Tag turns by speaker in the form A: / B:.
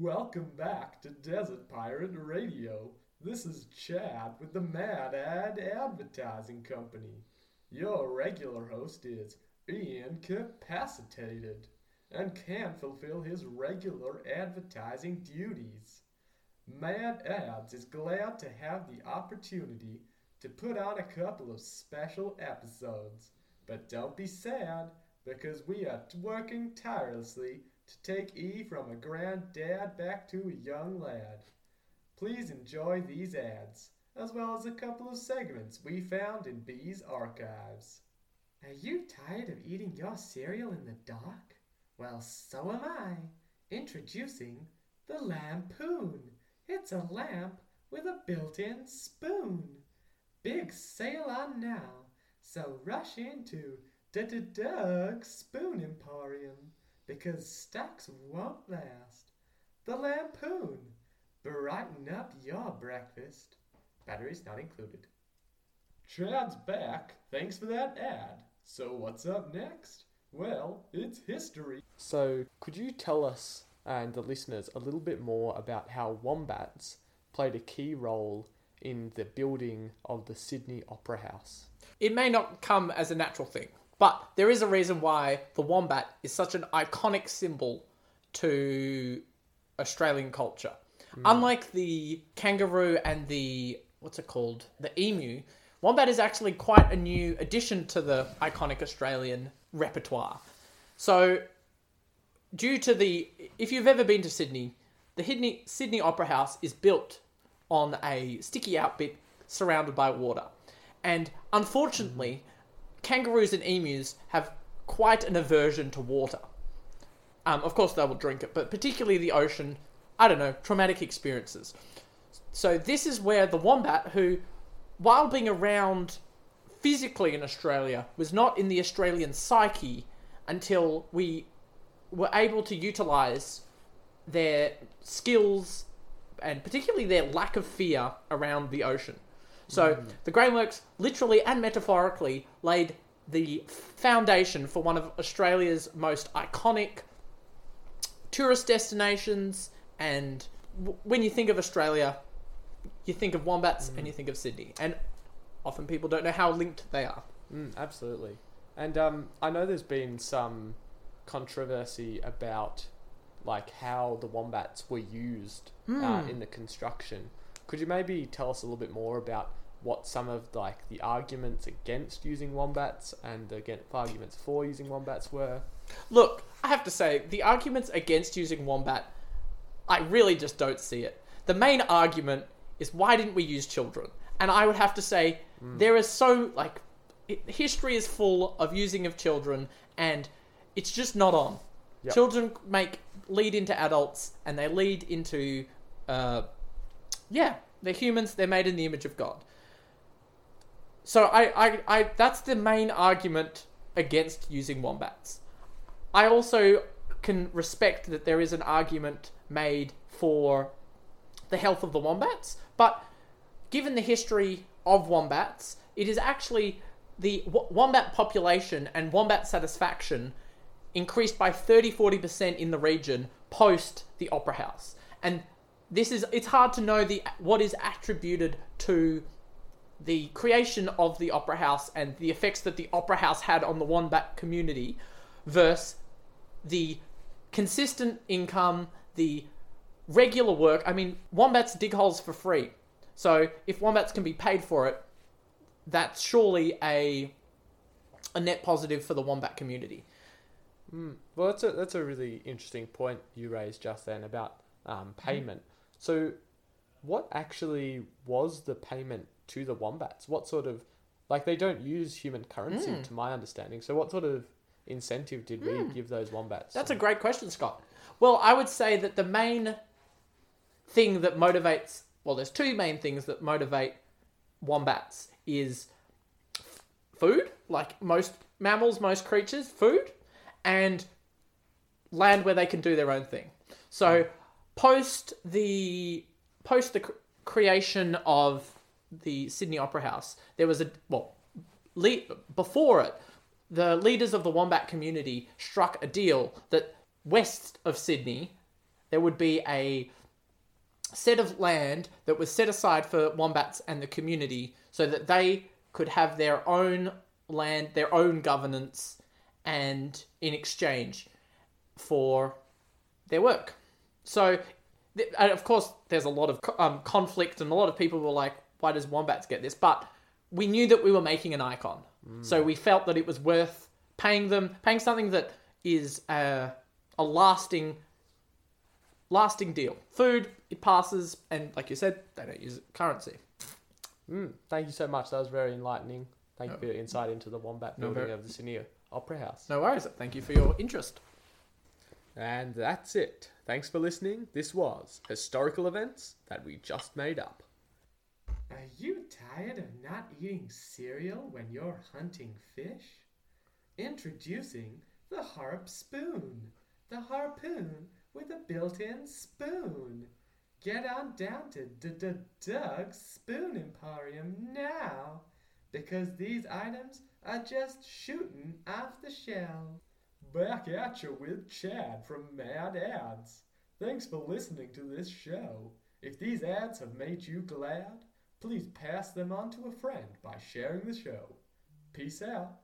A: Welcome back to Desert Pirate Radio. This is Chad with the Mad Ad Advertising Company. Your regular host is incapacitated and can't fulfill his regular advertising duties. Mad Ads is glad to have the opportunity to put on a couple of special episodes. But don't be sad, because we are working tirelessly to take E from a granddad back to a young lad. Please enjoy these ads, as well as a couple of segments we found in B's archives. Are you tired of eating your cereal in the dark? Well, so am I. Introducing the Lampoon. It's a lamp with a built in spoon. Big sale on now, so rush into Doug's Spoon Emporium because stocks won't last. The Lampoon. Brighten up your breakfast. Batteries not included. Chad's back. Thanks for that ad. So what's up next? Well, it's history.
B: So, could you tell us and the listeners a little bit more about how wombats played a key role in the building of the Sydney Opera House?
C: It may not come as a natural thing, but there is a reason why the wombat is such an iconic symbol to Australian culture. Hmm. Unlike the kangaroo and the what's it called, the emu, wombat is actually quite a new addition to the iconic Australian repertoire. So, due to the if you've ever been to Sydney, the Sydney Sydney Opera House is built on a sticky outbit surrounded by water, and unfortunately, kangaroos and emus have quite an aversion to water. Um, of course, they will drink it, but particularly the ocean. I don't know, traumatic experiences. So this is where the wombat, who, while being around physically in Australia, was not in the Australian psyche until we were able to utilize their skills and particularly their lack of fear around the ocean. So the Grainworks literally and metaphorically laid the foundation for one of Australia's most iconic tourist destinations. And w- when you think of Australia, you think of wombats and you think of Sydney. And often people don't know how linked they are.
B: Mm, absolutely. And um, I know there's been some controversy about like how the wombats were used uh, in the construction. Could you maybe tell us a little bit more about what some of like the arguments against using wombats and the against arguments for using wombats were?
C: Look, I have to say, the arguments against using wombat, I really just don't see it. The main argument is why didn't we use children? And I would have to say, there is so, like, history is full of using of children, and it's just not on.
B: Yep.
C: Children make lead into adults, and they lead into, uh, yeah, they're humans, they're made in the image of God. So I, I, I, that's the main argument against using wombats. I also can respect that there is an argument made for the health of the wombats, but given the history of wombats, it is actually the wombat population and wombat satisfaction increased by 30 40% in the region post the opera house. And this is it's hard to know the what is attributed to the creation of the opera house and the effects that the opera house had on the wombat community versus the consistent income, the regular work. I mean, wombats dig holes for free. So if wombats can be paid for it, that's surely a a net positive for the wombat community.
B: Well, that's a that's a really interesting point you raised just then about um, payment. So, what actually was the payment to the wombats? What sort of like they don't use human currency, hmm. to my understanding. So, what sort of incentive did we hmm. give those wombats?
C: That's a great question, Scott. Well, I would say that the main thing that motivates well, there's two main things that motivate wombats is f- food, like most mammals, most creatures, food, and land where they can do their own thing. So, post the post the creation of the Sydney Opera House, there was a well, le- before it, the leaders of the wombat community struck a deal that west of Sydney, there there would be a set of land that was set aside for wombats and the community so that they could have their own land, their own governance, and in exchange for their work. So, th- and of course, there's a lot of um, conflict, and a lot of people were like, why does wombats get this? But we knew that we were making an icon. So we felt that it was worth paying them, paying something that is a, a lasting lasting deal. Food, it passes, and like you said, they don't use currency.
B: Mm, thank you so much. That was very enlightening. Thank you for your insight into the Wombat
C: No,
B: building
C: very-
B: of the Sydney Opera House.
C: No worries. Thank you for your interest.
B: And that's it. Thanks for listening. This was Historical Events That We Just Made Up.
A: Are you tired of not eating cereal when you're hunting fish? Introducing the Harp Spoon, the harpoon with a built in spoon. Get on down to Doug's Spoon Emporium now, because these items are just shooting off the shelf. Back at you with Chad from Mad Ads. Thanks for listening to this show. If these ads have made you glad, please pass them on to a friend by sharing the show. Peace out.